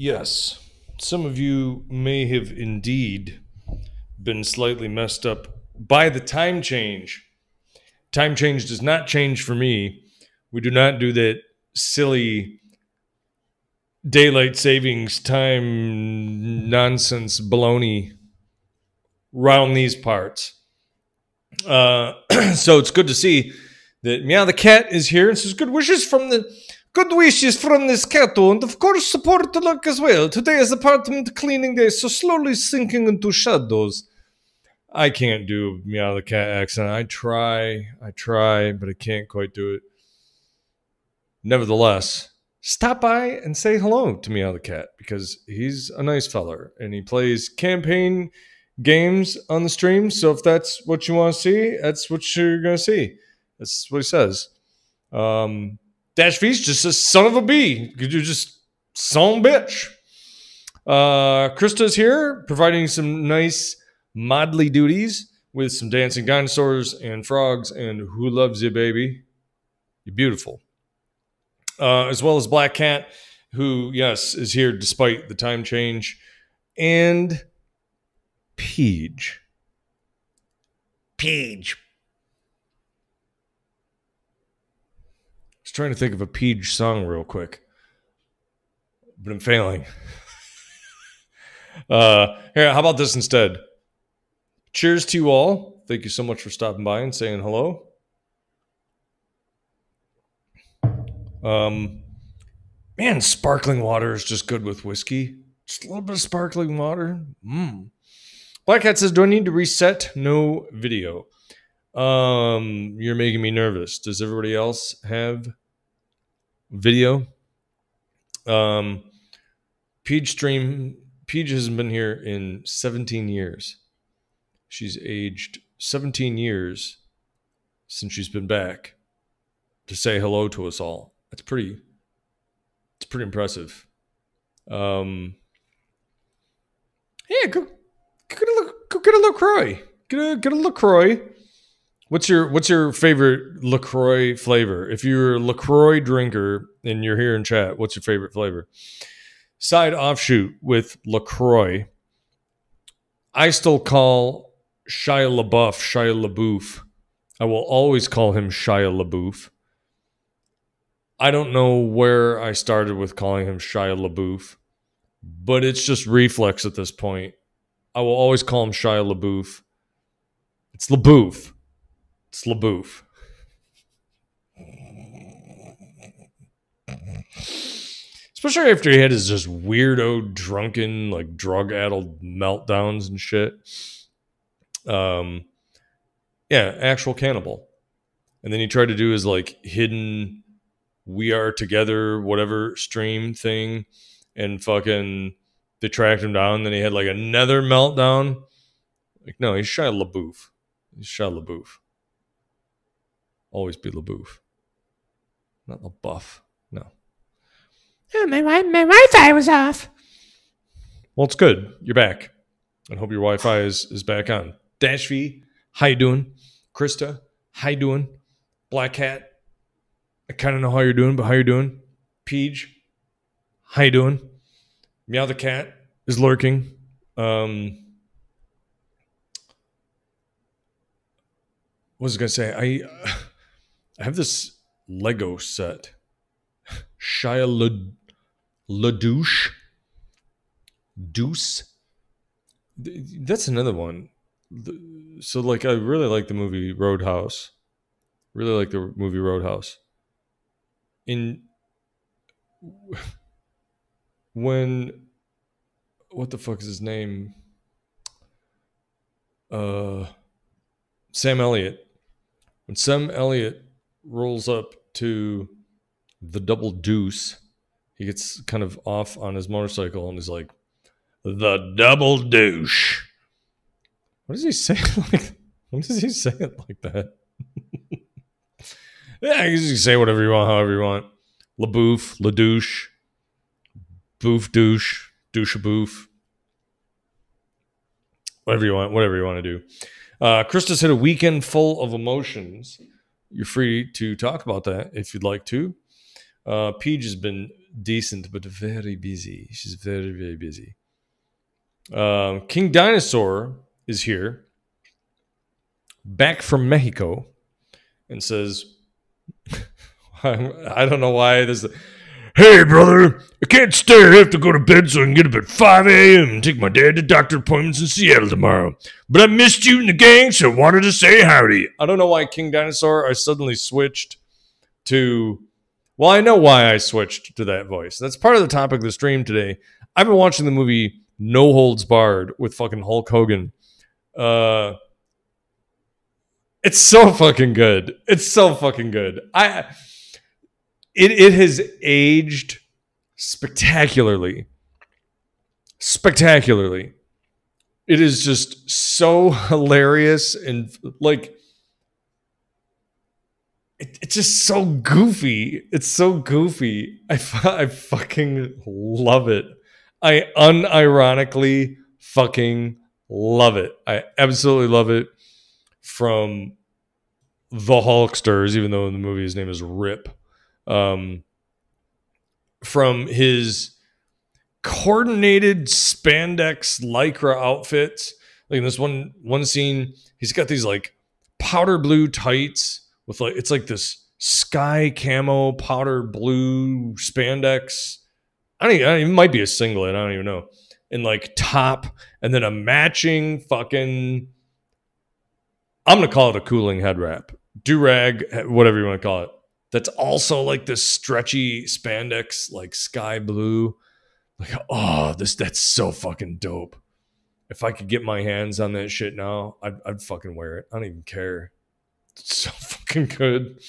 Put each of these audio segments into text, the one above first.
Yes, some of you may have indeed been slightly messed up by the time change. Time change does not change for me. We do not do that silly daylight savings time nonsense baloney round these parts. Uh, so it's good to see that Meow the cat is here and says good wishes from the good wishes from this cat and of course support the luck as well. Today is apartment cleaning day, so slowly sinking into shadows. I can't do Meow the cat accent. I try, I try, but I can't quite do it. Nevertheless, stop by and say hello to Meow the cat because he's a nice feller and he plays campaign games on the stream. So if that's what you want to see, that's what you're gonna see. That's what he says. Um, Dash V's just a son of a bee. You're just son bitch. Uh, Krista's here providing some nice modly duties with some dancing dinosaurs and frogs and who loves you, baby? You're beautiful. Uh, as well as Black Cat, who, yes, is here despite the time change. And Peach. Peach. I was trying to think of a Peach song real quick, but I'm failing. uh, here, how about this instead? Cheers to you all. Thank you so much for stopping by and saying hello. Um, man, sparkling water is just good with whiskey. Just a little bit of sparkling water. Mmm. Black Hat says, "Do I need to reset? No video. Um, you're making me nervous. Does everybody else have video? Um, Peach Stream. Peach hasn't been here in 17 years. She's aged 17 years since she's been back to say hello to us all. That's pretty. It's pretty impressive. Um, yeah, go, go get a go get a Lacroix. Get a get a Lacroix. What's your what's your favorite Lacroix flavor? If you're a Lacroix drinker and you're here in chat, what's your favorite flavor? Side offshoot with Lacroix. I still call Shia LaBeouf Shia LaBeouf. I will always call him Shia LaBeouf. I don't know where I started with calling him Shia LaBeouf, but it's just reflex at this point. I will always call him Shia LaBeouf. It's LaBeouf. It's LaBeouf. Especially after he had his just weirdo, drunken, like drug addled meltdowns and shit. Um, yeah, actual cannibal. And then he tried to do his like hidden we are together, whatever stream thing, and fucking they tracked him down. Then he had like another meltdown. Like, no, he's Shia LaBeouf. He's Shia LaBeouf. Always be LaBeouf. Not LaBeouf. No. Oh, my, wi- my Wi-Fi was off. Well, it's good. You're back. I hope your Wi-Fi is, is back on. Dash V, how you doing? Krista, how you doing? Black Hat, I kind of know how you're doing, but how you doing? Peach, how you doing? Meow the cat is lurking. Um, what was I gonna say? I I have this Lego set. Shia Le, LaDouche. Deuce. Th- That's another one. So like I really like the movie Roadhouse. Really like the movie Roadhouse. In when what the fuck is his name? Uh Sam Elliott. When Sam Elliott rolls up to the double deuce, he gets kind of off on his motorcycle and is like, the double douche. What does he say? Like, what does he say it like that? yeah, you can say whatever you want, however you want. LaBouffe, LaDouche, Boof douche, douche a boof. Whatever you want, whatever you want to do. Uh, Krista's hit a weekend full of emotions. You're free to talk about that if you'd like to. Uh, Peach has been decent, but very busy. She's very, very busy. Um, King Dinosaur is here, back from Mexico, and says, I don't know why this. Hey, brother, I can't stay. I have to go to bed so I can get up at 5 a.m. and take my dad to doctor appointments in Seattle tomorrow. But I missed you and the gang, so I wanted to say howdy. I don't know why King Dinosaur, I suddenly switched to. Well, I know why I switched to that voice. That's part of the topic of the stream today. I've been watching the movie No Holds Barred with fucking Hulk Hogan. Uh, it's so fucking good. It's so fucking good. I it it has aged spectacularly. Spectacularly. It is just so hilarious and like it, it's just so goofy. It's so goofy. I, I fucking love it. I unironically fucking love it. I absolutely love it from the Hulksters, even though in the movie his name is Rip. Um, from his coordinated spandex lycra outfits. Like in this one one scene, he's got these like powder blue tights with like it's like this sky camo powder blue spandex. I don't, even, it might be a singlet. I don't even know. And like top, and then a matching fucking. I'm gonna call it a cooling head wrap, do rag, whatever you want to call it. That's also like this stretchy spandex, like sky blue. Like, oh, this that's so fucking dope. If I could get my hands on that shit now, I'd, I'd fucking wear it. I don't even care. It's so fucking good.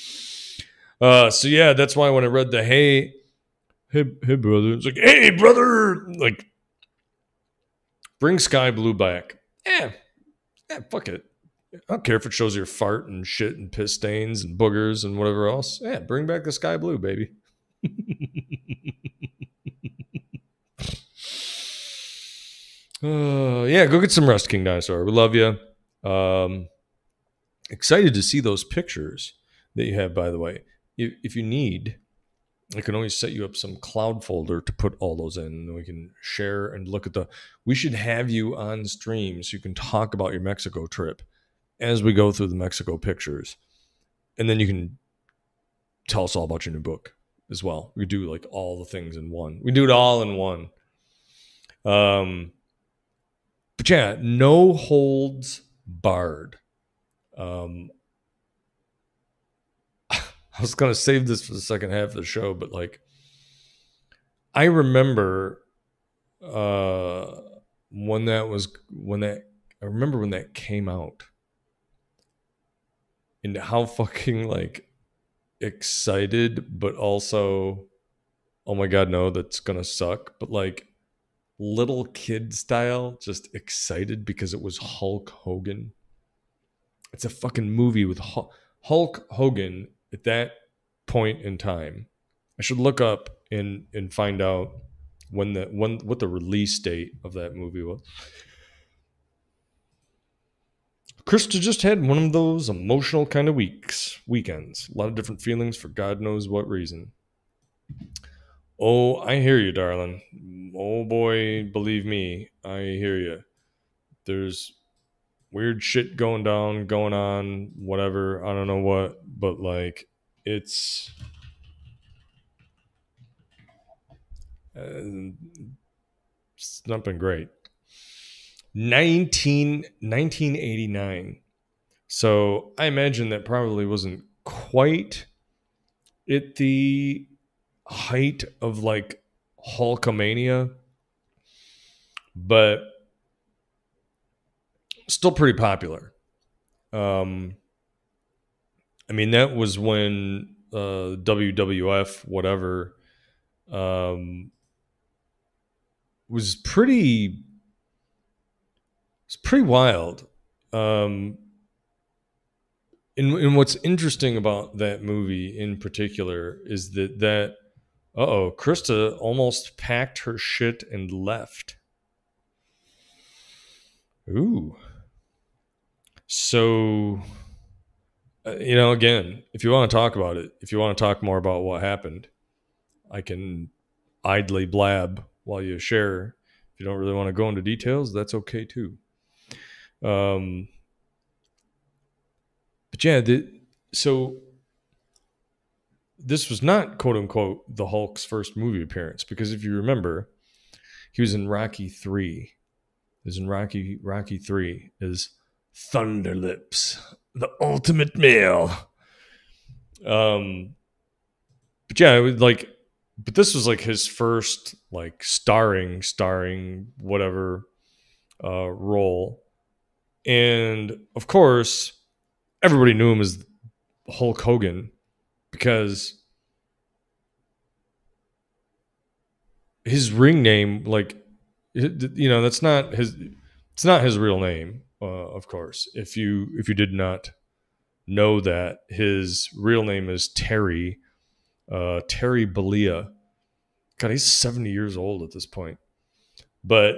Uh, so yeah, that's why when I read the hey, hey, hey, brother, it's like, hey, brother, like, bring sky blue back. Yeah, yeah, fuck it. I don't care if it shows your fart and shit and piss stains and boogers and whatever else. Yeah, bring back the sky blue, baby. uh, yeah, go get some rest, King Dinosaur. We love you. Um, excited to see those pictures that you have, by the way. If, if you need, I can always set you up some cloud folder to put all those in. And we can share and look at the. We should have you on stream so you can talk about your Mexico trip as we go through the Mexico pictures. And then you can tell us all about your new book as well. We do like all the things in one. We do it all in one. Um but yeah, no holds barred. Um I was gonna save this for the second half of the show, but like I remember uh when that was when that I remember when that came out and how fucking like excited but also oh my god no that's gonna suck but like little kid style just excited because it was hulk hogan. It's a fucking movie with hulk hogan at that point in time. I should look up and and find out when the when what the release date of that movie was Krista just had one of those emotional kind of weeks, weekends. A lot of different feelings for God knows what reason. Oh, I hear you, darling. Oh boy, believe me, I hear you. There's weird shit going down, going on, whatever. I don't know what, but like it's uh, it's not been great. 19, 1989. So I imagine that probably wasn't quite at the height of like Hulkamania, but still pretty popular. Um, I mean, that was when uh, WWF, whatever, um, was pretty it's pretty wild. Um, and, and what's interesting about that movie in particular is that that oh Krista almost packed her shit and left. Ooh. So, uh, you know, again, if you want to talk about it, if you want to talk more about what happened, I can idly blab while you share. If you don't really want to go into details, that's okay too. Um, but yeah, the, so this was not quote unquote the Hulk's first movie appearance because if you remember, he was in Rocky Three. Is in Rocky Rocky Three is Thunderlips, the ultimate male. Um, but yeah, it was like, but this was like his first like starring, starring whatever uh, role, and of course, everybody knew him as Hulk Hogan because his ring name, like, you know, that's not his. It's not his real name, uh, of course. If you if you did not know that, his real name is Terry uh, Terry Bollea. God, he's seventy years old at this point, but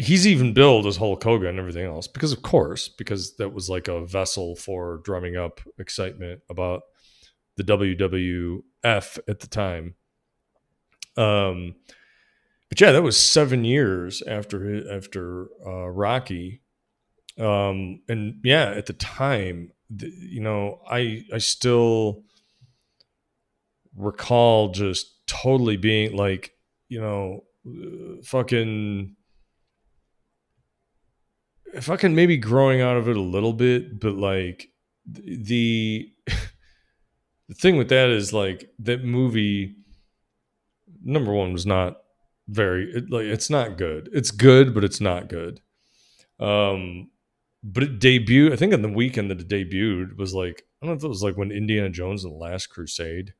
he's even billed as Hulk Hogan and everything else because, of course, because that was like a vessel for drumming up excitement about the WWF at the time. Um, but yeah, that was seven years after after uh, Rocky, um, and yeah, at the time, the, you know, I I still recall just totally being like, you know, uh, fucking fucking maybe growing out of it a little bit, but like the the thing with that is like that movie number one was not very it, like it's not good. It's good but it's not good. Um but it debuted i think on the weekend that it debuted was like i don't know if it was like when indiana jones and the last crusade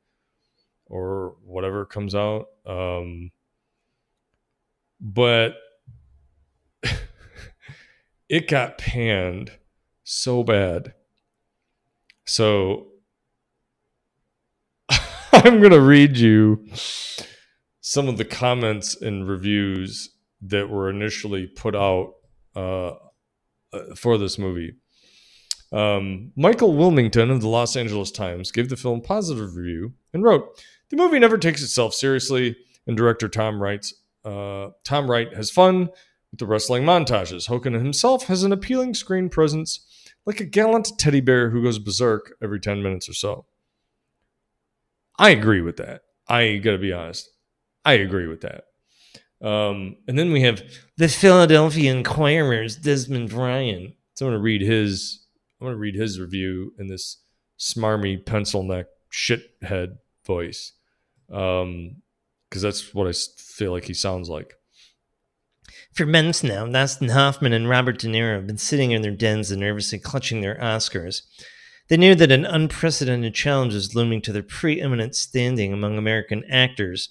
or whatever comes out. Um but it got panned so bad so I'm going to read you some of the comments and reviews that were initially put out uh, uh, for this movie. Um, Michael Wilmington of the Los Angeles Times gave the film a positive review and wrote, "The movie never takes itself seriously, and director Tom Wright's uh, Tom Wright has fun the wrestling montages. Hogan himself has an appealing screen presence, like a gallant teddy bear who goes berserk every ten minutes or so." I agree with that. I got to be honest. I agree with that. Um, and then we have the Philadelphia Inquirer's Desmond Ryan. So I'm to read his. I'm to read his review in this smarmy pencil neck shithead voice, because um, that's what I feel like he sounds like. For months now, Dustin Hoffman and Robert De Niro have been sitting in their dens and nervously clutching their Oscars. They knew that an unprecedented challenge was looming to their preeminent standing among American actors.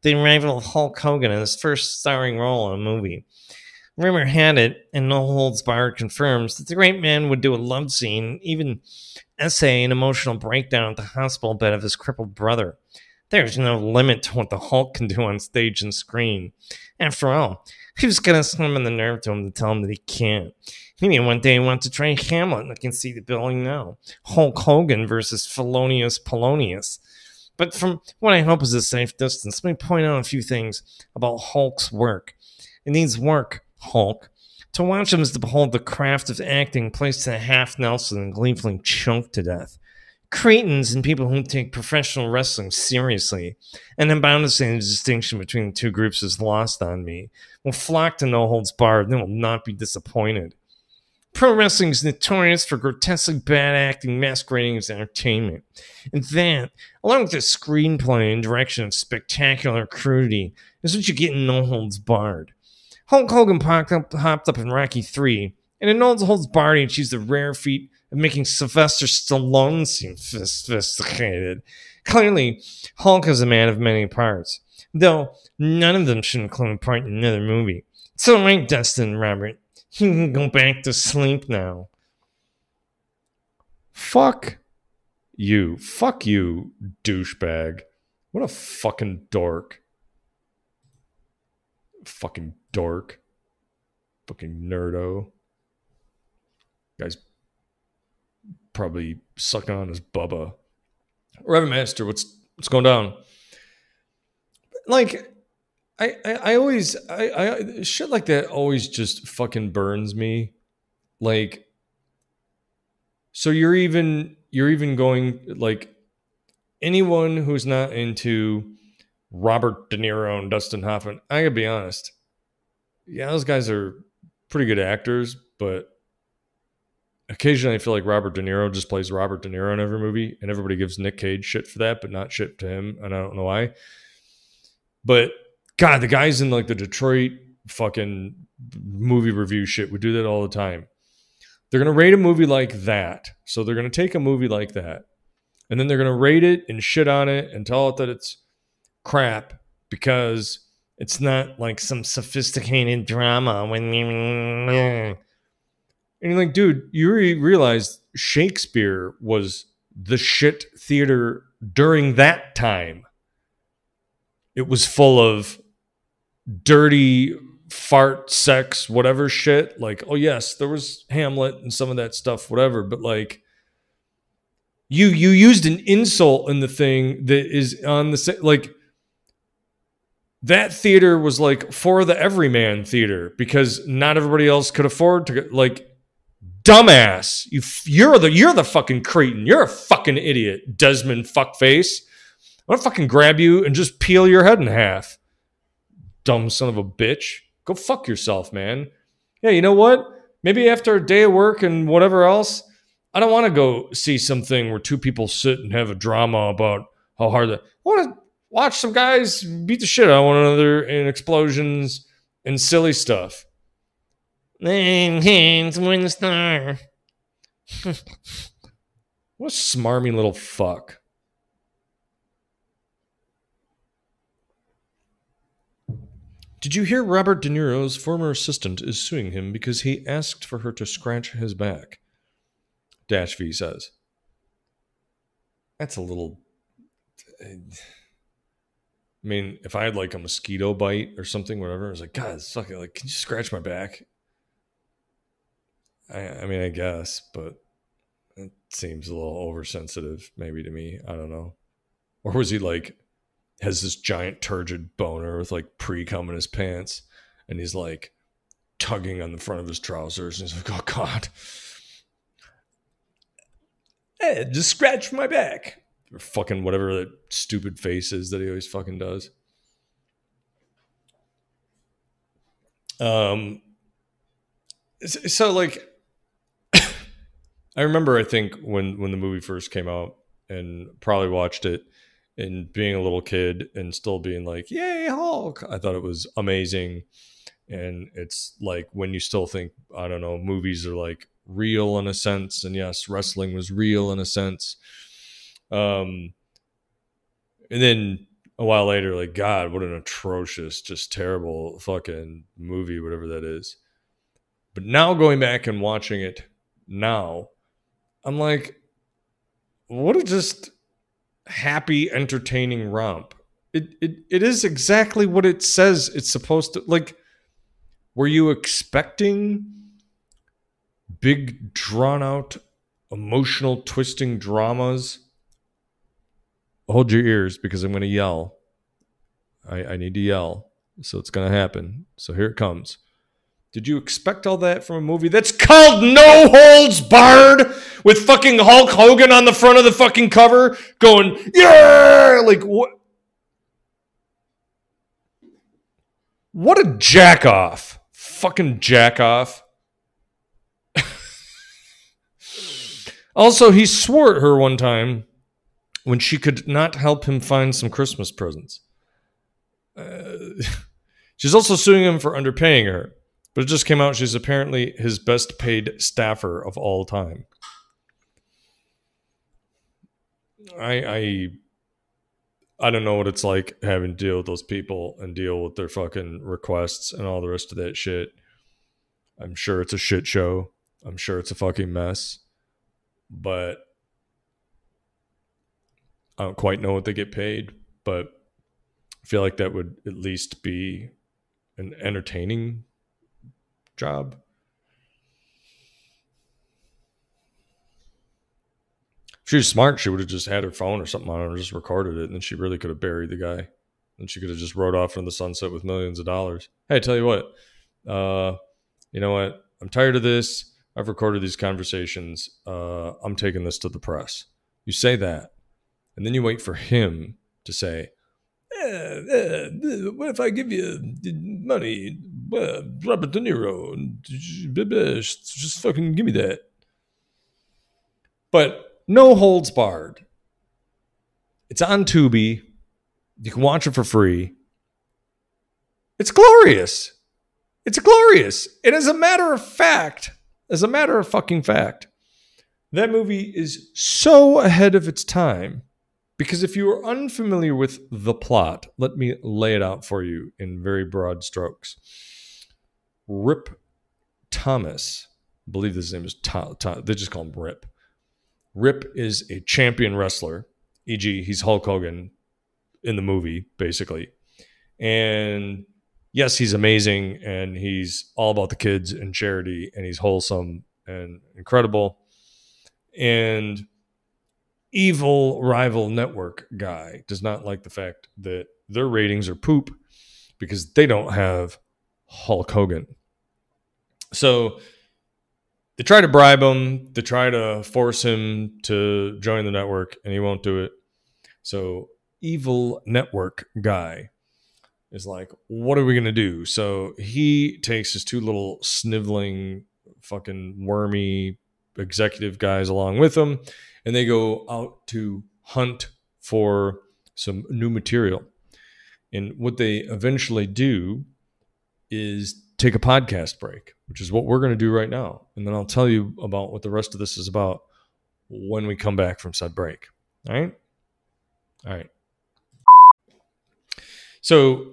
the arrival of Hulk Hogan in his first starring role in a movie. Rumor had it, and No Holds Barred confirms, that the great man would do a love scene, even essay an emotional breakdown at the hospital bed of his crippled brother. There's no limit to what the Hulk can do on stage and screen. After all, who's to summon the nerve to him to tell him that he can't? Maybe one day he wants to try Hamlet. I can see the building now. Hulk Hogan versus Felonius Polonius. But from what I hope is a safe distance, let me point out a few things about Hulk's work. It needs work, Hulk. To watch him is to behold the craft of acting placed in half Nelson and gleefully choked to death. Cretins and people who take professional wrestling seriously, and to say the distinction between the two groups is lost on me, will flock to No Holds Barred and will not be disappointed. Pro wrestling is notorious for grotesquely bad acting masquerading as entertainment. And that, along with the screenplay and direction of spectacular crudity, is what you get in No Holds Barred. Hulk Hogan popped up, hopped up in Rocky 3, and in No Holds Barred, he achieved the rare feat making Sylvester Stallone seem sophisticated. Clearly, Hulk is a man of many parts, though none of them should include a part in another movie. So, right, Dustin Robert, you can go back to sleep now. Fuck you. Fuck you, douchebag. What a fucking dork. Fucking dork. Fucking nerdo. Guy's probably sucking on his bubba. Reverend Master, what's what's going down? like I, I, I always I, I shit like that always just fucking burns me. Like so you're even you're even going like anyone who's not into Robert De Niro and Dustin Hoffman, I gotta be honest. Yeah, those guys are pretty good actors, but occasionally I feel like Robert De Niro just plays Robert De Niro in every movie, and everybody gives Nick Cage shit for that, but not shit to him, and I don't know why. But God, the guys in like the Detroit fucking movie review shit would do that all the time. They're gonna rate a movie like that. So they're gonna take a movie like that, and then they're gonna rate it and shit on it and tell it that it's crap because it's not like some sophisticated drama when and you're like, dude, you re- realize Shakespeare was the shit theater during that time. It was full of dirty fart, sex, whatever shit. Like, oh yes, there was Hamlet and some of that stuff, whatever. But like, you you used an insult in the thing that is on the like. That theater was like for the everyman theater because not everybody else could afford to like dumbass. You you're the you're the fucking cretin. You're a fucking idiot, Desmond fuckface. I'm gonna fucking grab you and just peel your head in half. Dumb son of a bitch. Go fuck yourself, man. Yeah, you know what? Maybe after a day of work and whatever else, I don't want to go see something where two people sit and have a drama about how hard that. I want to watch some guys beat the shit out of one another in explosions and silly stuff. Hands win star. What a smarmy little fuck. Did you hear Robert De Niro's former assistant is suing him because he asked for her to scratch his back? Dash V says. That's a little. I mean, if I had like a mosquito bite or something, whatever, I was like, God, it's it. like, can you scratch my back? I, I mean, I guess, but it seems a little oversensitive, maybe to me. I don't know. Or was he like, has this giant turgid boner with like pre cum in his pants, and he's like tugging on the front of his trousers, and he's like, "Oh God, hey, just scratch my back." Or fucking whatever that stupid face is that he always fucking does. Um. So, so like, I remember I think when when the movie first came out, and probably watched it and being a little kid and still being like, "Yay, Hulk!" I thought it was amazing, and it's like when you still think, I don't know, movies are like real in a sense, and yes, wrestling was real in a sense. Um, and then a while later, like, God, what an atrocious, just terrible fucking movie, whatever that is. But now going back and watching it now, I'm like, what a just happy, entertaining romp. It, it it is exactly what it says it's supposed to like were you expecting big drawn out emotional twisting dramas? Hold your ears because i'm going to yell. I, I need to yell so it's going to happen. So here it comes did you expect all that from a movie that's called No Holds Barred with fucking Hulk Hogan on the front of the fucking cover going, yeah! Like, what? What a jack off. Fucking jack off. also, he swore at her one time when she could not help him find some Christmas presents. Uh, she's also suing him for underpaying her. But it just came out she's apparently his best paid staffer of all time. I I I don't know what it's like having to deal with those people and deal with their fucking requests and all the rest of that shit. I'm sure it's a shit show. I'm sure it's a fucking mess. But I don't quite know what they get paid, but I feel like that would at least be an entertaining job. If she was smart, she would have just had her phone or something on her just recorded it, and then she really could have buried the guy. and she could have just rode off into the sunset with millions of dollars. Hey, I tell you what, uh, you know what? I'm tired of this. I've recorded these conversations. Uh, I'm taking this to the press. You say that, and then you wait for him to say, eh, eh, "What if I give you money, uh, Robert De Niro, just fucking give me that." But no holds barred. It's on Tubi. You can watch it for free. It's glorious. It's glorious. And as a matter of fact, as a matter of fucking fact, that movie is so ahead of its time because if you are unfamiliar with the plot, let me lay it out for you in very broad strokes. Rip Thomas, I believe his name is Tom, Tom, they just call him Rip. Rip is a champion wrestler, e.g., he's Hulk Hogan in the movie, basically. And yes, he's amazing and he's all about the kids and charity and he's wholesome and incredible. And evil rival network guy does not like the fact that their ratings are poop because they don't have Hulk Hogan. So they try to bribe him, they try to force him to join the network, and he won't do it. So, evil network guy is like, what are we going to do? So he takes his two little sniveling, fucking wormy executive guys along with him, and they go out to hunt for some new material. And what they eventually do is take a podcast break, which is what we're going to do right now. And then I'll tell you about what the rest of this is about when we come back from said break. All right? All right. So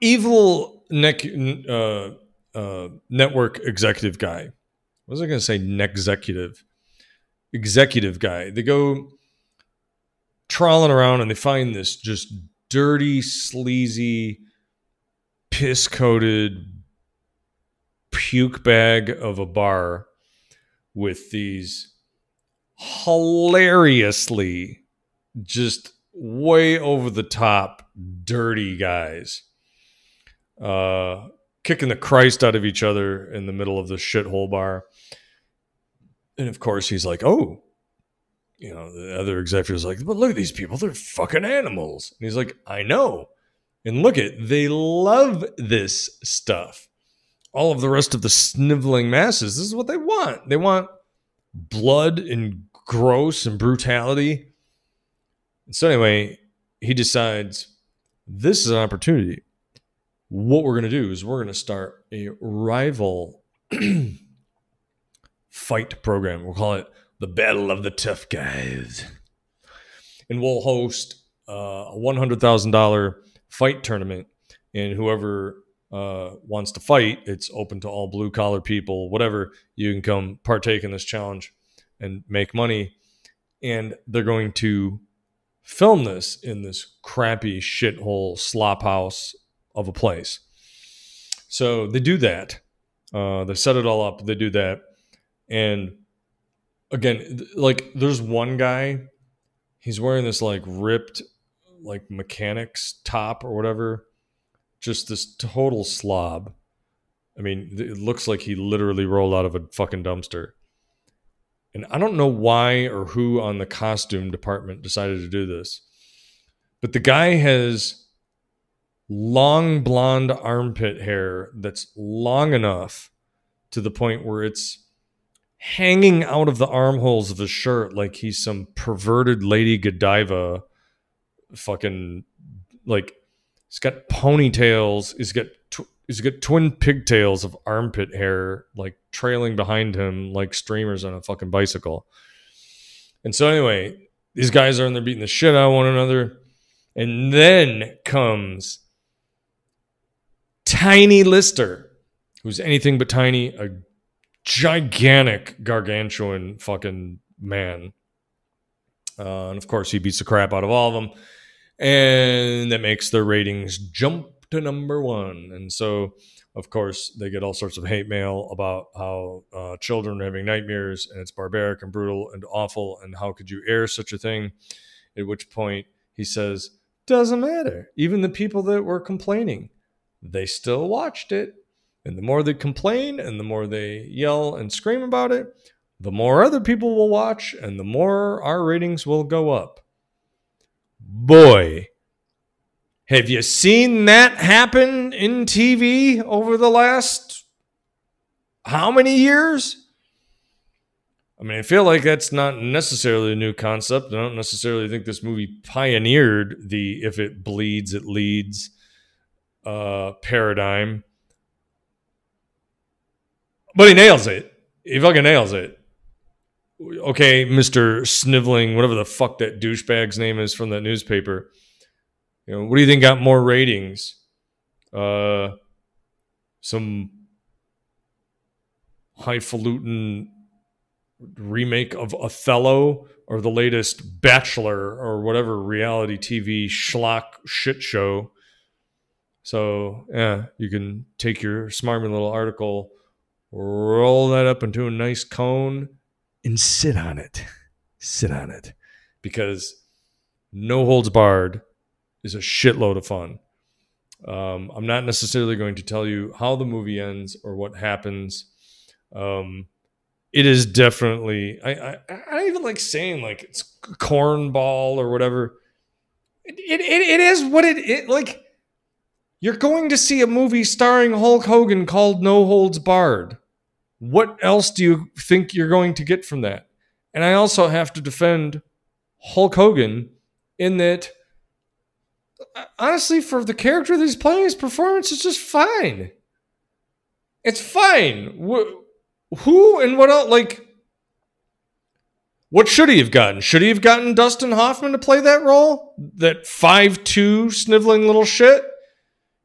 evil neck uh, uh, network executive guy. What was I going to say? Neck executive, executive guy. They go trawling around and they find this just dirty, sleazy, piss coated puke bag of a bar with these hilariously just way over the top dirty guys uh, kicking the Christ out of each other in the middle of the shithole bar. And of course, he's like, "Oh, you know." The other executive's like, "But look at these people; they're fucking animals." And he's like, "I know." And look at they love this stuff. All of the rest of the sniveling masses, this is what they want. They want blood and gross and brutality. And so anyway, he decides this is an opportunity what we're going to do is we're going to start a rival fight program. We'll call it the Battle of the Tough Guys. And we'll host uh, a $100,000 fight tournament. And whoever uh, wants to fight, it's open to all blue collar people, whatever. You can come partake in this challenge and make money. And they're going to film this in this crappy shithole slop house of a place. So they do that. Uh, they set it all up. They do that. And again, like there's one guy, he's wearing this like ripped, like mechanics top or whatever. Just this total slob. I mean, it looks like he literally rolled out of a fucking dumpster. And I don't know why or who on the costume department decided to do this. But the guy has long blonde armpit hair that's long enough to the point where it's hanging out of the armholes of his shirt like he's some perverted lady Godiva fucking like he's got ponytails he's got tw- he's got twin pigtails of armpit hair like trailing behind him like streamers on a fucking bicycle and so anyway these guys are in there beating the shit out of one another and then comes tiny Lister, who's anything but tiny, a gigantic gargantuan fucking man. Uh, and of course, he beats the crap out of all of them. And that makes their ratings jump to number one. And so, of course, they get all sorts of hate mail about how uh, children are having nightmares and it's barbaric and brutal and awful. And how could you air such a thing? At which point he says, Doesn't matter. Even the people that were complaining, they still watched it. And the more they complain and the more they yell and scream about it, the more other people will watch and the more our ratings will go up. Boy, have you seen that happen in TV over the last how many years? I mean, I feel like that's not necessarily a new concept. I don't necessarily think this movie pioneered the if it bleeds, it leads uh, paradigm. But he nails it. He fucking nails it. Okay, Mr. Sniveling, whatever the fuck that douchebag's name is from that newspaper. You know, what do you think got more ratings? Uh, some highfalutin remake of Othello or the latest Bachelor or whatever reality TV schlock shit show. So, yeah, you can take your smarmy little article, roll that up into a nice cone, and sit on it. Sit on it. Because no holds barred is a shitload of fun. Um, I'm not necessarily going to tell you how the movie ends or what happens. Um, it is definitely. I, I I don't even like saying like it's cornball or whatever. It it, it is what it, it like. You're going to see a movie starring Hulk Hogan called No Holds Barred. What else do you think you're going to get from that? And I also have to defend Hulk Hogan in that uh, honestly, for the character that he's playing, his performance is just fine. It's fine. Who and what else? Like, what should he have gotten? Should he have gotten Dustin Hoffman to play that role? That five-two sniveling little shit?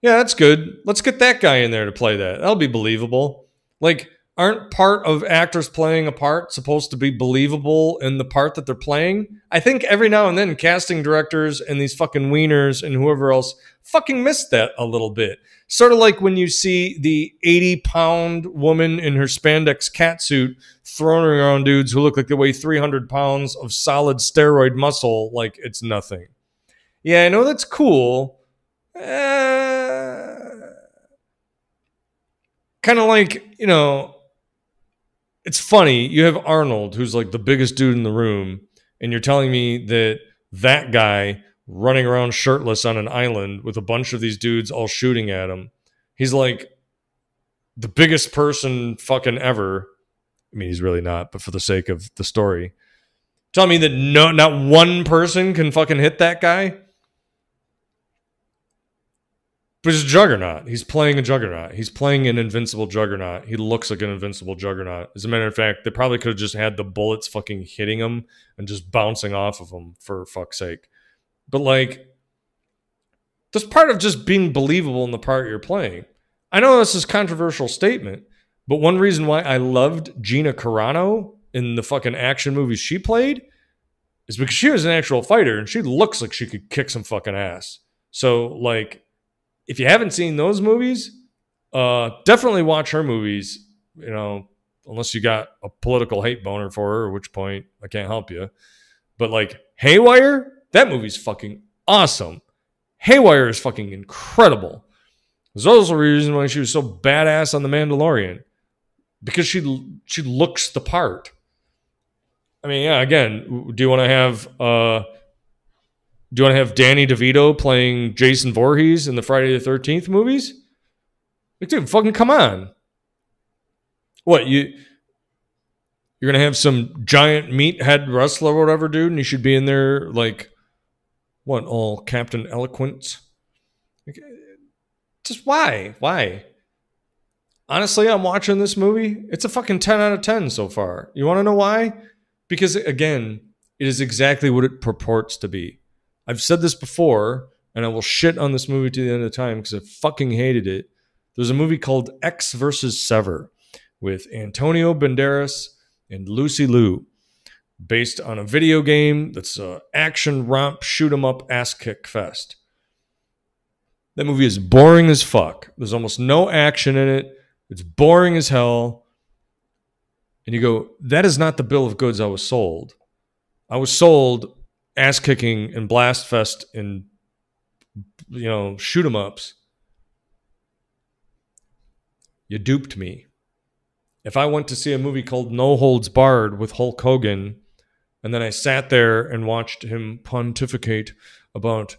Yeah, that's good. Let's get that guy in there to play that. That'll be believable. Like, aren't part of actors playing a part supposed to be believable in the part that they're playing? I think every now and then casting directors and these fucking wieners and whoever else fucking miss that a little bit. Sort of like when you see the 80 pound woman in her spandex catsuit throwing around dudes who look like they weigh 300 pounds of solid steroid muscle like it's nothing. Yeah, I know that's cool. Uh, kind of like, you know, it's funny. You have Arnold, who's like the biggest dude in the room, and you're telling me that that guy running around shirtless on an island with a bunch of these dudes all shooting at him. He's like the biggest person fucking ever. I mean, he's really not, but for the sake of the story, tell me that no, not one person can fucking hit that guy. But he's a juggernaut. He's playing a juggernaut. He's playing an invincible juggernaut. He looks like an invincible juggernaut. As a matter of fact, they probably could have just had the bullets fucking hitting him and just bouncing off of him for fuck's sake. But like, that's part of just being believable in the part you're playing. I know this is controversial statement, but one reason why I loved Gina Carano in the fucking action movies she played is because she was an actual fighter and she looks like she could kick some fucking ass. So like if you haven't seen those movies, uh, definitely watch her movies. You know, unless you got a political hate boner for her, at which point I can't help you. But like Haywire, that movie's fucking awesome. Haywire is fucking incredible. There's also a reason why she was so badass on The Mandalorian because she she looks the part. I mean, yeah. Again, do you want to have uh, do you want to have Danny DeVito playing Jason Voorhees in the Friday the 13th movies? Like, dude, fucking come on. What, you you're gonna have some giant meathead wrestler or whatever, dude, and he should be in there like what, all Captain Eloquence? Like, just why? Why? Honestly, I'm watching this movie. It's a fucking 10 out of 10 so far. You want to know why? Because again, it is exactly what it purports to be. I've said this before, and I will shit on this movie to the end of time because I fucking hated it. There's a movie called Ecks versus Sever with Antonio Banderas and Lucy Liu, based on a video game that's a action romp shoot 'em up ass kick fest. That movie is boring as fuck. There's almost no action in it. It's boring as hell. And you go, that is not the bill of goods I was sold. I was sold ass kicking and blast fest and you know, shoot 'em ups. You duped me. If I went to see a movie called No Holds Barred with Hulk Hogan, and then I sat there and watched him pontificate about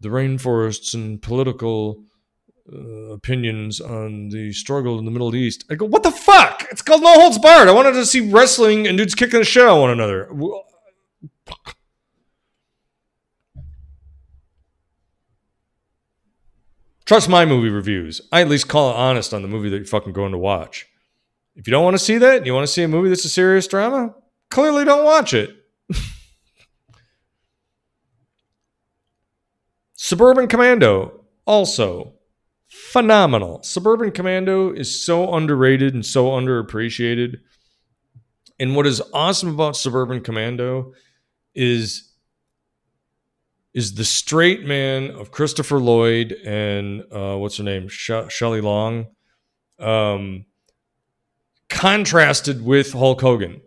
the rainforests and political uh, opinions on the struggle in the Middle East. I go, what the fuck? It's called No Holds Barred. I wanted to see wrestling and dudes kicking the shit out of one another. Trust my movie reviews. I at least call it honest on the movie that you're fucking going to watch. If you don't want to see that, you want to see a movie that's a serious drama, clearly don't watch it. Suburban Commando, also phenomenal. Suburban Commando is so underrated and so underappreciated. And what is awesome about Suburban Commando is is the straight man of Christopher Lloyd and uh, what's her name, Sh- Shelley Long, um, contrasted with Hulk Hogan.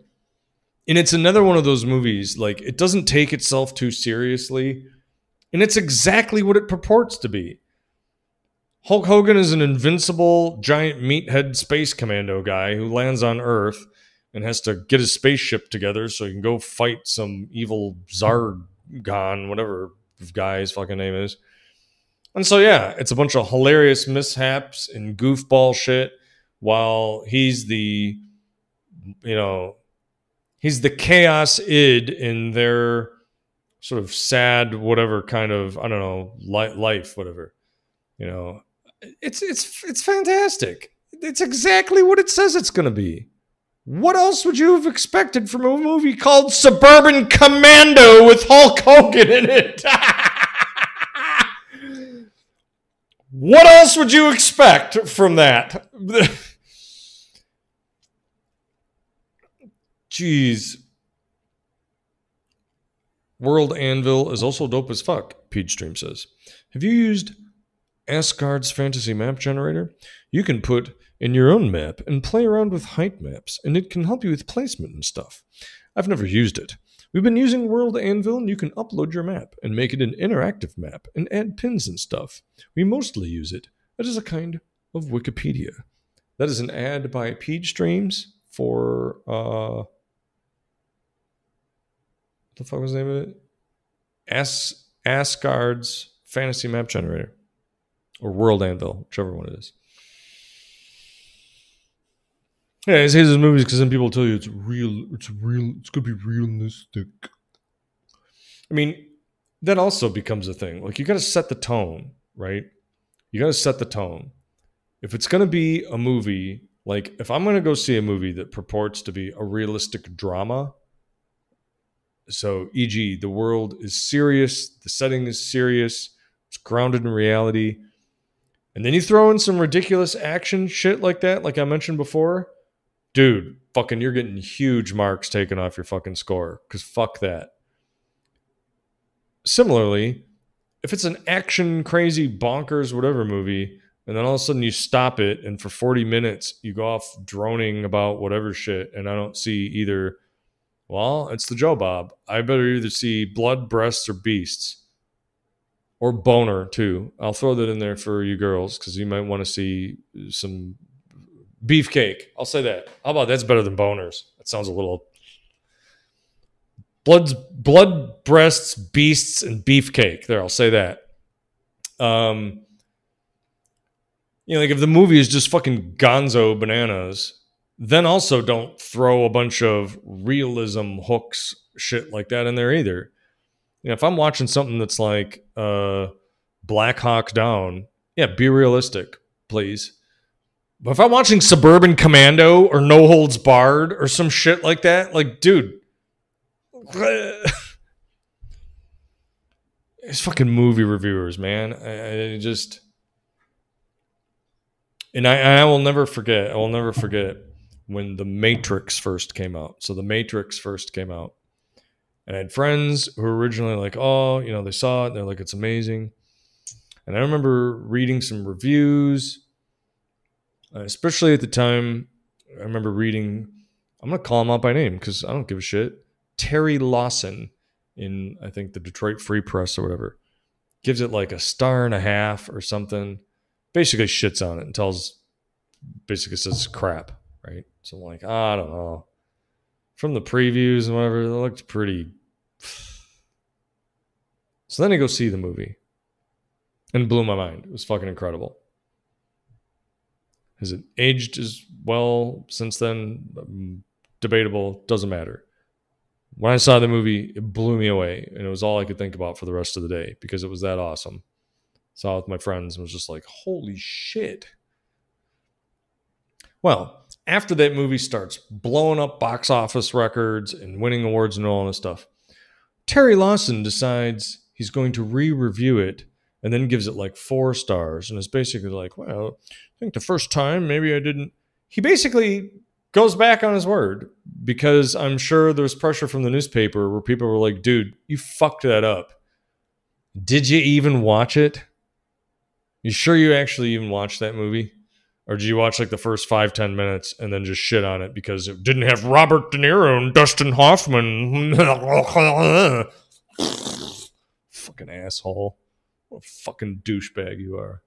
And it's another one of those movies like it doesn't take itself too seriously, and it's exactly what it purports to be. Hulk Hogan is an invincible giant meathead space commando guy who lands on Earth and has to get his spaceship together so he can go fight some evil Zargon, whatever guy's fucking name is. And so yeah, it's a bunch of hilarious mishaps and goofball shit while he's the you know he's the chaos id in their sort of sad whatever kind of I don't know life whatever you know. It's it's it's fantastic. It's exactly what it says it's going to be what else would you have expected from a movie called Suburban Commando with Hulk Hogan in it? what else would you expect from that? Jeez. World Anvil is also dope as fuck, Peachstream says. Have you used Azgaar's fantasy map generator? You can put in your own map and play around with height maps, and it can help you with placement and stuff. I've never used it. We've been using World Anvil, and you can upload your map and make it an interactive map and add pins and stuff. We mostly use it as a kind of Wikipedia. That is an ad by Peachstreams for uh, the fuck was the name of it? As Azgaar's fantasy map generator. Or World Anvil, whichever one it is. Yeah, I say these movies because then people tell you it's real, it's real, it's gonna be realistic. I mean, that also becomes a thing. Like you gotta set the tone, right? You gotta set the tone. If it's gonna be a movie, like if I'm gonna go see a movie that purports to be a realistic drama, so, e.g., the world is serious, the setting is serious, it's grounded in reality. And then you throw in some ridiculous action shit like that, like I mentioned before. Dude, fucking, you're getting huge marks taken off your fucking score because fuck that. Similarly, if it's an action, crazy, bonkers, whatever movie, and then all of a sudden you stop it and for 40 minutes you go off droning about whatever shit, and I don't see either well, it's the Joe Bob. I better either see blood, breasts, or beasts. Or boner, too. I'll throw that in there for you girls because you might want to see some beefcake. I'll say that. How about that's better than boners? That sounds a little. Blood, blood, breasts, beasts, and beefcake. There, I'll say that. Um, you know, like if the movie is just fucking gonzo bananas, then also don't throw a bunch of realism hooks shit like that in there either. You know, if I'm watching something that's like uh, Black Hawk Down, yeah, be realistic, please. But if I'm watching Suburban Commando or No Holds Barred or some shit like that, like, dude, it's fucking movie reviewers, man. I, I just, and I, I will never forget. I will never forget when The Matrix first came out. So The Matrix first came out. And I had friends who were originally like, oh, you know, they saw it. They're like, it's amazing. And I remember reading some reviews, Uh, especially at the time. I remember reading, I'm to call him out by name because I don't give a shit. Terry Lawson in, I think, the Detroit Free Press or whatever. gives it like a star and a half or something. Basically, shits on it and tells, basically says crap, right? So I'm like, I don't know. From the previews and whatever, it looked pretty. So then I go see the movie and blew my mind. It was fucking incredible. Has it aged as well since then? Um, debatable. Doesn't matter. When I saw the movie, it blew me away, and it was all I could think about for the rest of the day because it was that awesome. Saw it with my friends and was just like, "Holy shit!" Well, after that movie starts blowing up box office records and winning awards and all this stuff, Terry Lawson decides he's going to re-review it and then gives it like four stars and is basically like, well, think the first time maybe I didn't. He basically goes back on his word because I'm sure there's pressure from the newspaper where people were like, dude, you fucked that up. Did you even watch it? You sure you actually even watched that movie? Or did you watch like the first five, ten minutes and then just shit on it because it didn't have Robert De Niro and Dustin Hoffman? fucking asshole. What a fucking douchebag you are.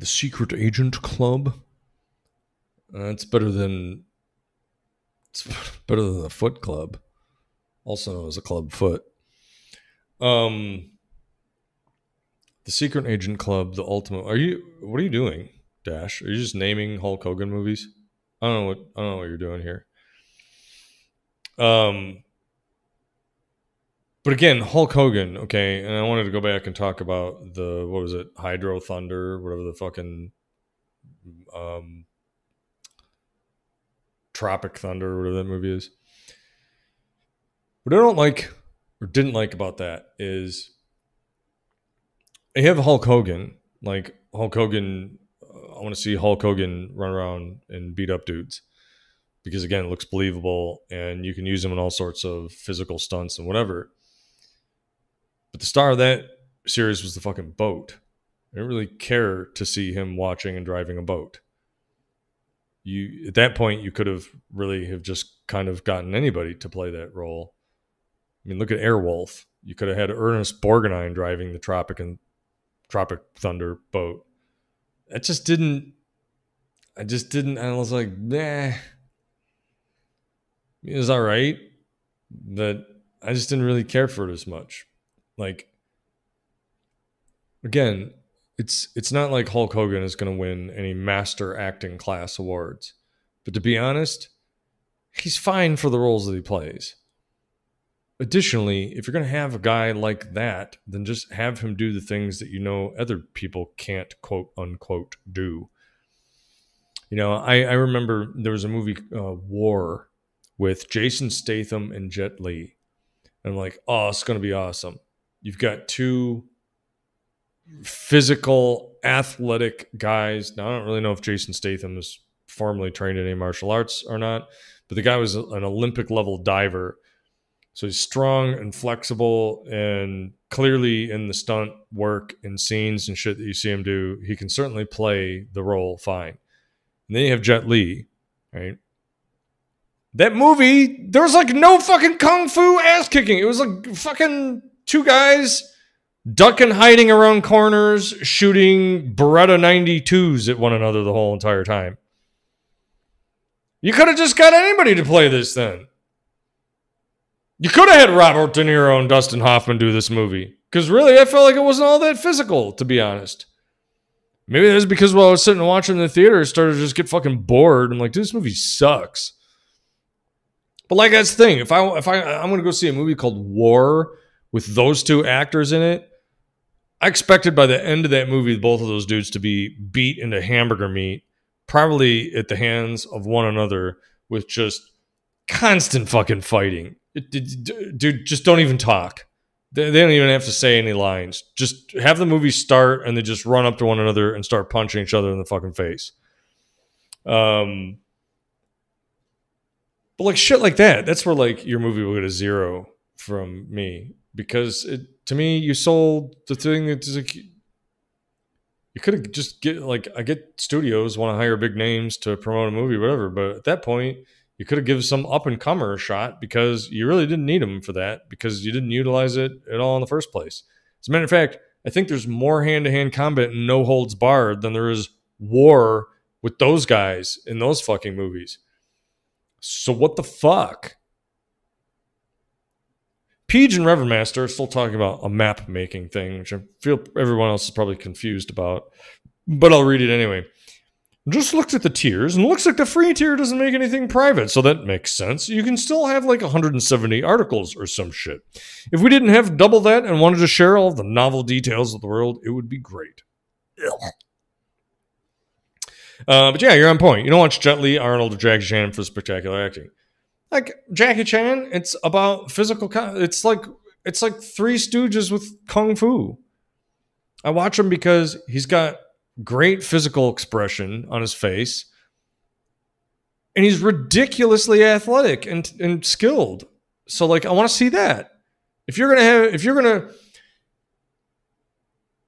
The Secret Agent Club. That's better than. It's better than the Foot Club, also known as a Club Foot. Um, the Secret Agent Club, the Ultimate. Are you? What are you doing, Dash? Are you just naming Hulk Hogan movies? I don't know what I don't know what you're doing here. Um, but again, Hulk Hogan, okay, and I wanted to go back and talk about the what was it, Hydro Thunder, whatever the fucking um Tropic Thunder, whatever that movie is. What I don't like or didn't like about that is you have Hulk Hogan, like Hulk Hogan I want to see Hulk Hogan run around and beat up dudes because again, it looks believable and you can use him in all sorts of physical stunts and whatever. But the star of that series was the fucking boat. I didn't really care to see him watching and driving a boat. You at that point you could have really have just kind of gotten anybody to play that role. I mean, look at Airwolf. You could have had Ernest Borgnine driving the Tropic and Tropic Thunder boat it just didn't. I just didn't. I was like, nah. It was all right, but I just didn't really care for it as much. Like, again, it's it's not like Hulk Hogan is going to win any master acting class awards, but to be honest, he's fine for the roles that he plays. Additionally, if you're going to have a guy like that, then just have him do the things that you know other people can't quote unquote do. You know, I, I remember there was a movie, uh, War, with Jason Statham and Jet Li. And I'm like, oh, it's going to be awesome. You've got two physical, athletic guys. Now, I don't really know if Jason Statham is formally trained in any martial arts or not, but the guy was an Olympic level diver so he's strong and flexible and clearly in the stunt work and scenes and shit that you see him do, he can certainly play the role fine. And then you have Jet Li, right? That movie, there was like no fucking kung fu ass kicking. It was like fucking two guys ducking, hiding around corners, shooting Beretta 92s at one another the whole entire time. You could have just got anybody to play this then. You could have had Robert De Niro and Dustin Hoffman do this movie. Because really, I felt like it wasn't all that physical, to be honest. Maybe that's because while I was sitting and watching in the theater, I started to just get fucking bored. I'm like, dude, this movie sucks. But like that's the thing. If I if I I'm gonna go see a movie called War with those two actors in it, I expected by the end of that movie both of those dudes to be beat into hamburger meat, probably at the hands of one another with just constant fucking fighting. Dude, just don't even talk. They, don't even have to say any lines. Just have the movie start and they just run up to one another and start punching each other in the fucking face. Um, but like shit like that, that's where like your movie will get a zero from me because it to me you sold the thing that's like You could have just get like I get studios want to hire big names to promote a movie, whatever. But at that point, you could have given some up and comer a shot because you really didn't need them for that because you didn't utilize it at all in the first place. As a matter of fact, I think there's more hand to hand combat and no holds barred than there is war with those guys in those fucking movies. So what the fuck? Peach and Revermaster are still talking about a map making thing, which I feel everyone else is probably confused about. But I'll read it anyway. Just looked at the tiers and looks like the free tier doesn't make anything private, so that makes sense. You can still have like 170 articles or some shit. If we didn't have double that and wanted to share all the novel details of the world, it would be great. Uh, but yeah, you're on point. You don't watch Jet Li, Arnold, or Jackie Chan for spectacular acting. Like Jackie Chan, it's about physical. It's like it's like Three Stooges with kung fu. I watch him because he's got great physical expression on his face, and he's ridiculously athletic and and skilled. So like, I want to see that. If you're gonna have, if you're gonna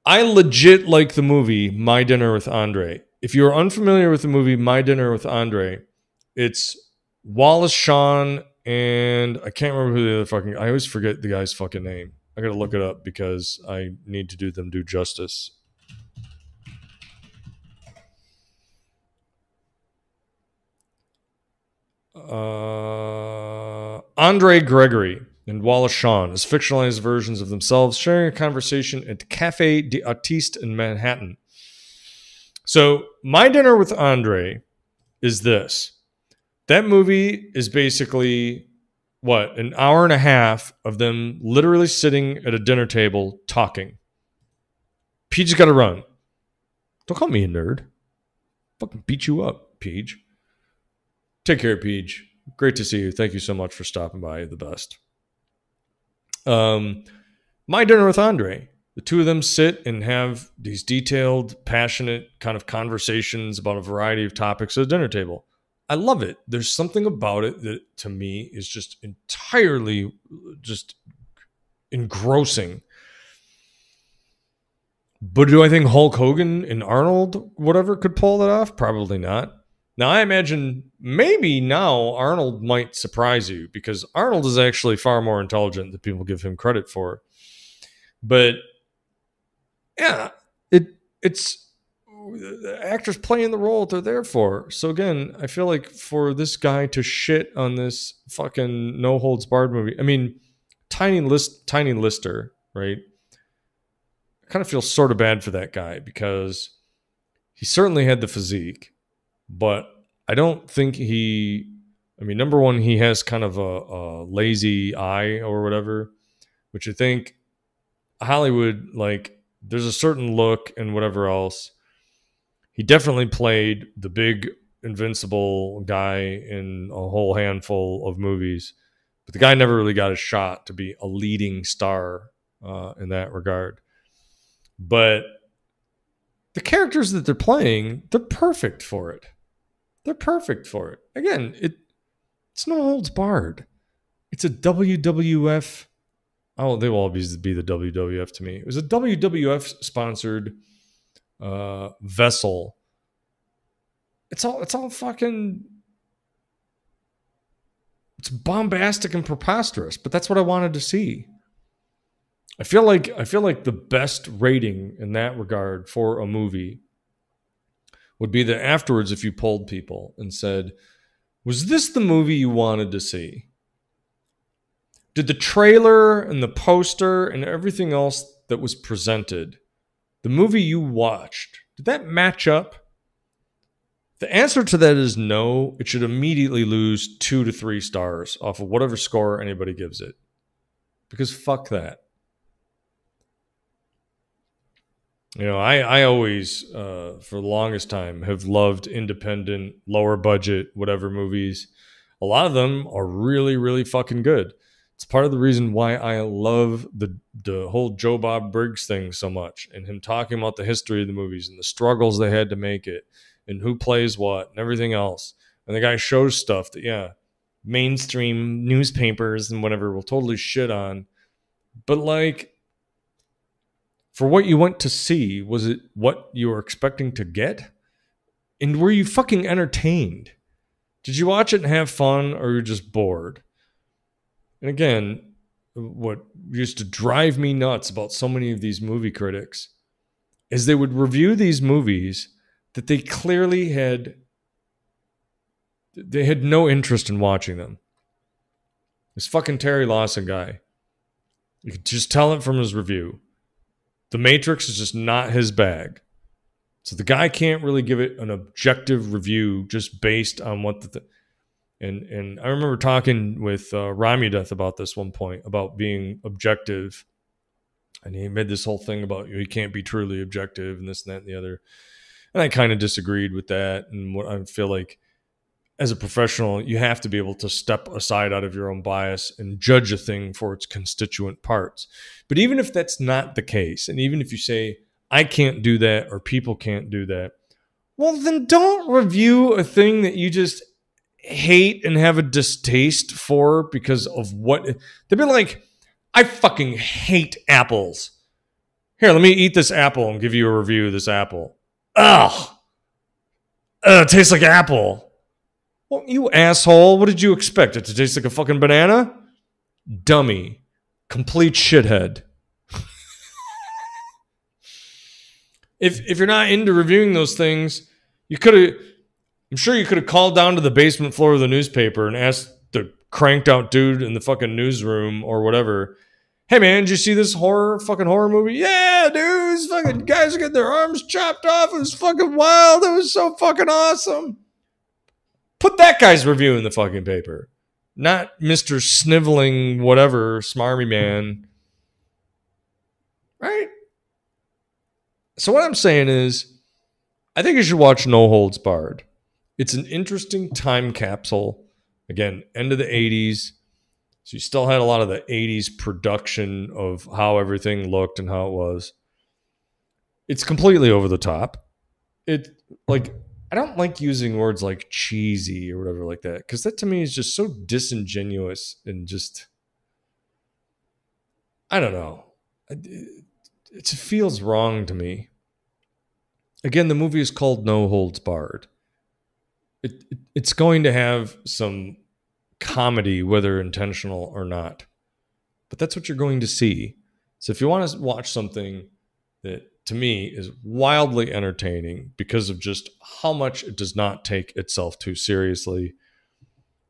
I legit like the movie My Dinner with Andre. If you're unfamiliar with the movie My Dinner with Andre, it's Wallace Shawn and I can't remember who the other fucking I always forget the guy's fucking name. I gotta look it up because I need to do them due justice. Uh, Andre Gregory and Wallace Shawn as fictionalized versions of themselves sharing a conversation at Cafe d'Artiste in Manhattan. So, my dinner with Andre is this. That movie is basically what, an hour and a half of them literally sitting at a dinner table talking. Peach got to run. Don't call me a nerd. Fucking beat you up, Peach. Take care, Peach. Great to see you. Thank you so much for stopping by. The best. Um, my dinner with Andre. The two of them sit and have these detailed, passionate kind of conversations about a variety of topics at a dinner table. I love it. There's something about it that to me is just entirely just engrossing. But do I think Hulk Hogan and Arnold, whatever, could pull that off? Probably not. Now, I imagine maybe now Arnold might surprise you because Arnold is actually far more intelligent than people give him credit for. But yeah, it it's actors playing the role they're there for. So again, I feel like for this guy to shit on this fucking no holds barred movie. I mean, tiny list, tiny lister, right? I kind of feel sort of bad for that guy because he certainly had the physique but I don't think he. I mean, number one, he has kind of a, a lazy eye or whatever, which I think Hollywood like. There's a certain look and whatever else. He definitely played the big invincible guy in a whole handful of movies, but the guy never really got a shot to be a leading star uh, in that regard. But the characters that they're playing, they're perfect for it. They're perfect for it. Again, it it's no holds barred. It's a WWF. Oh, they will always be the WWF to me. It was a WWF sponsored uh, vessel. It's all it's all fucking it's bombastic and preposterous, but that's what I wanted to see. I feel like I feel like the best rating in that regard for a movie would be that afterwards, if you polled people and said, Was this the movie you wanted to see? Did the trailer and the poster and everything else that was presented, the movie you watched, did that match up? The answer to that is no. It should immediately lose two to three stars off of whatever score anybody gives it. Because fuck that. You know, I I always uh, for the longest time have loved independent, lower budget, whatever movies. A lot of them are really really fucking good. It's part of the reason why I love the the whole Joe Bob Briggs thing so much, and him talking about the history of the movies and the struggles they had to make it, and who plays what, and everything else. And the guy shows stuff that yeah, mainstream newspapers and whatever will totally shit on, but like for what you went to see? Was it what you were expecting to get? And were you fucking entertained? Did you watch it and have fun or you're just bored? And again, what used to drive me nuts about so many of these movie critics is they would review these movies that they clearly had they had no interest in watching them. This fucking Terry Lawson guy. You could just tell it from his review. The Matrix is just not his bag. So the guy can't really give it an objective review just based on what the th- and and I remember talking with uh, Ramudeth about this one point about being objective, and he made this whole thing about you know, he can't be truly objective and this and that and the other, and I kind of disagreed with that and what I feel like as a professional, you have to be able to step aside out of your own bias and judge a thing for its constituent parts. But even if that's not the case, and even if you say, I can't do that or people can't do that, well, then don't review a thing that you just hate and have a distaste for because of what they'd be like, I fucking hate apples. Here, let me eat this apple and give you a review of this apple. Ugh. Ugh, it tastes like apple. Well, you asshole. What did you expect? It to taste like a fucking banana? Dummy. Complete shithead. if if you're not into reviewing those things, you could have I'm sure you could have called down to the basement floor of the newspaper and asked the cranked out dude in the fucking newsroom or whatever, hey man, did you see this horror fucking horror movie? Yeah, dude, these fucking guys getting their arms chopped off. It was fucking wild. It was so fucking awesome. Put that guy's review in the fucking paper. Not Mr. Sniveling whatever, smarmy man. Right? So what I'm saying is I think you should watch No Holds Barred. It's an interesting time capsule. Again, end of the 80s. So you still had a lot of the 80s production of how everything looked and how it was. It's completely over the top. It like I don't like using words like cheesy or whatever like that because that to me is just so disingenuous and just I don't know. It, it feels wrong to me. Again, the movie is called No Holds Barred. It, it, it's going to have some comedy, whether intentional or not, but that's what you're going to see. So if you want to watch something that to me is wildly entertaining because of just how much it does not take itself too seriously.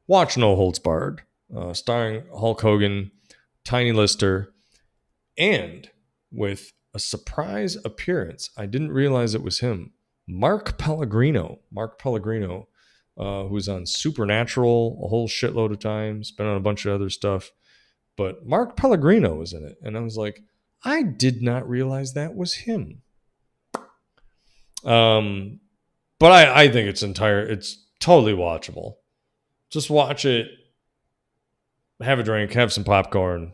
Watch No Holds Barred, uh, starring Hulk Hogan, Tiny Lister, and with a surprise appearance. I didn't realize it was him. Mark Pellegrino. Mark Pellegrino, uh, who's on Supernatural a whole shitload of times, been on a bunch of other stuff. But Mark Pellegrino was in it. And I was like, I did not realize that was him. Um, but I, I think it's entire. It's totally watchable. Just watch it. Have a drink. Have some popcorn.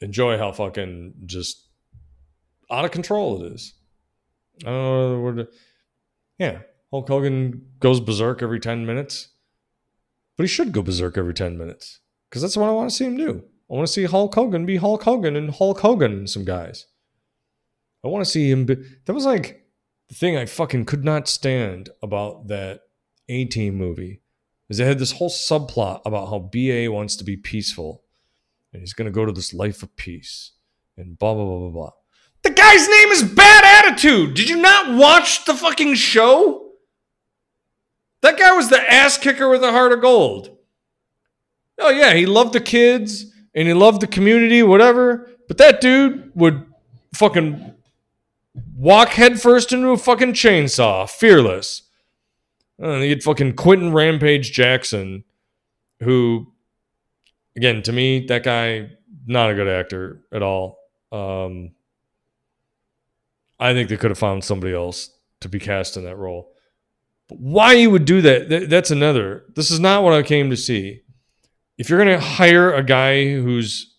Enjoy how fucking just out of control it is. I don't know. Yeah, Hulk Hogan goes berserk every ten minutes, but he should go berserk every ten minutes because that's what I want to see him do. I want to see Hulk Hogan be Hulk Hogan and Hulk Hogan and some guys. I want to see him be. That was like the thing I fucking could not stand about that A Team movie. Is they had this whole subplot about how BA wants to be peaceful and he's going to go to this life of peace and blah, blah, blah, blah, blah. The guy's name is Bad Attitude. Did you not watch the fucking show? That guy was the ass kicker with a heart of gold. Oh, yeah, he loved the kids and he loved the community, whatever. But that dude would fucking walk headfirst into a fucking chainsaw, fearless. And you had fucking Quinton Rampage Jackson, who, again, to me, that guy, not a good actor at all. Um, I think they could have found somebody else to be cast in that role. But why you would do that, that's another. This is not what I came to see if you're going to hire a guy who's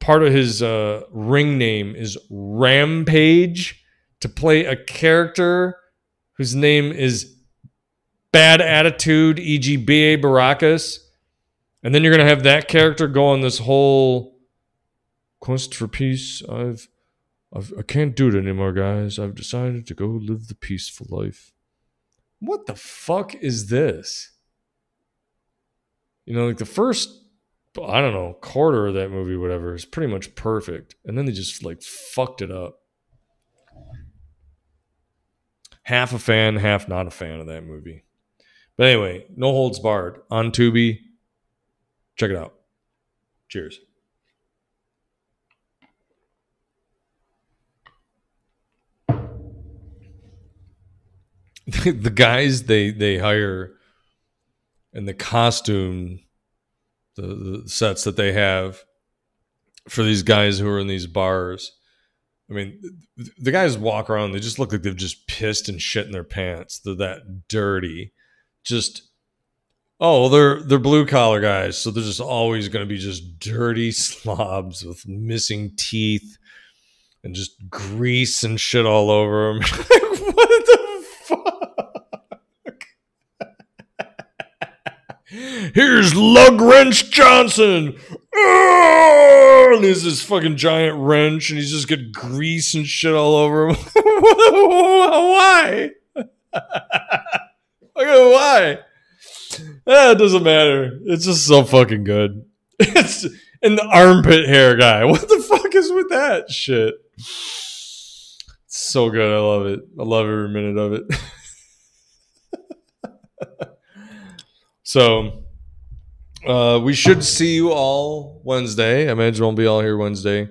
part of his uh, ring name is Rampage to play a character whose name is Bad Attitude, e.g., B.A. Baracus, and then you're going to have that character go on this whole quest for peace. I've I've, I can't do it anymore, guys. I've decided to go live the peaceful life. What the fuck is this? You know, like the first, I don't know, quarter of that movie, whatever, is pretty much perfect. And then they just like fucked it up. Half a fan, half not a fan of that movie. But anyway, No Holds Barred on Tubi. Check it out. Cheers. the guys they they hire and the costume the, the sets that they have for these guys who are in these bars i mean the guys walk around they just look like they've just pissed and shit in their pants. They're that dirty. Just oh they're they're blue collar guys so they're just always going to be just dirty slobs with missing teeth and just grease and shit all over them what the fuck here's lug wrench johnson Ah! and he's this fucking giant wrench and he's just got grease and shit all over him why why Ah, it doesn't matter. It's just so fucking good. It's and the armpit hair guy. What the fuck is with that shit? It's so good. I love it. I love every minute of it. So uh, we should see you all Wednesday. I imagine we'll be all here Wednesday.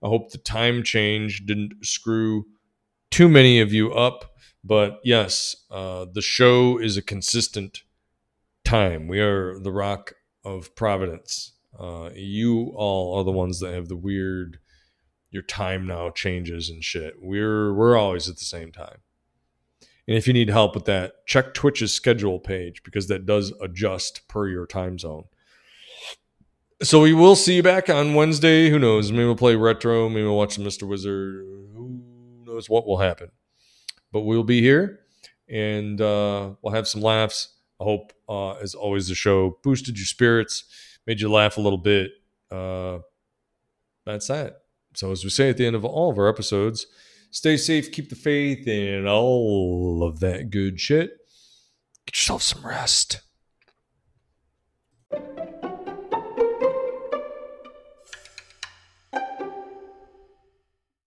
I hope the time change didn't screw too many of you up. But yes, uh, the show is a consistent time. We are the rock of Providence. Uh, you all are the ones that have the weird. Your time now changes and shit. We're we're always at the same time. And if you need help with that, check Twitch's schedule page because that does adjust per your time zone. So we will see you back on Wednesday. Who knows? Maybe we'll play retro. Maybe we'll watch Mr. Wizard. Who knows what will happen? But we'll be here and uh, we'll have some laughs. I hope, uh, as always, the show boosted your spirits, made you laugh a little bit. Uh, that's that. So, as we say at the end of all of our episodes, stay safe, keep the faith, and all of that good shit. Get yourself some rest.